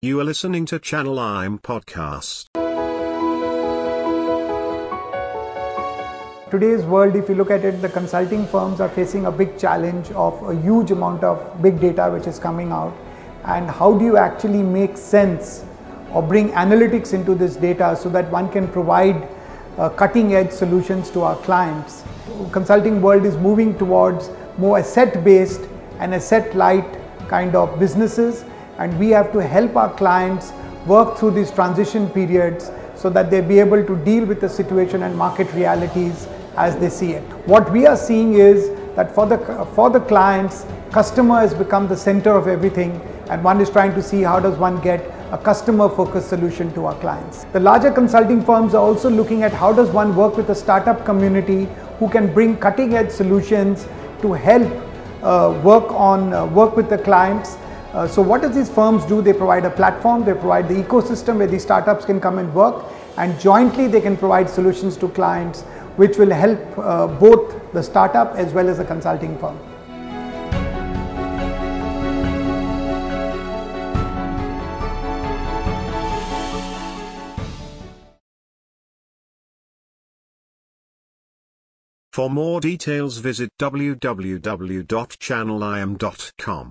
You are listening to Channel IM Podcast. Today's world, if you look at it, the consulting firms are facing a big challenge of a huge amount of big data which is coming out. And how do you actually make sense or bring analytics into this data so that one can provide uh, cutting edge solutions to our clients? Consulting world is moving towards more asset based and asset light kind of businesses and we have to help our clients work through these transition periods so that they be able to deal with the situation and market realities as they see it. What we are seeing is that for the for the clients, customer has become the center of everything and one is trying to see how does one get a customer focused solution to our clients. The larger consulting firms are also looking at how does one work with the startup community who can bring cutting edge solutions to help uh, work on uh, work with the clients. Uh, so what does these firms do? They provide a platform, they provide the ecosystem where these startups can come and work and jointly they can provide solutions to clients which will help uh, both the startup as well as the consulting firm. For more details visit www.channelim.com.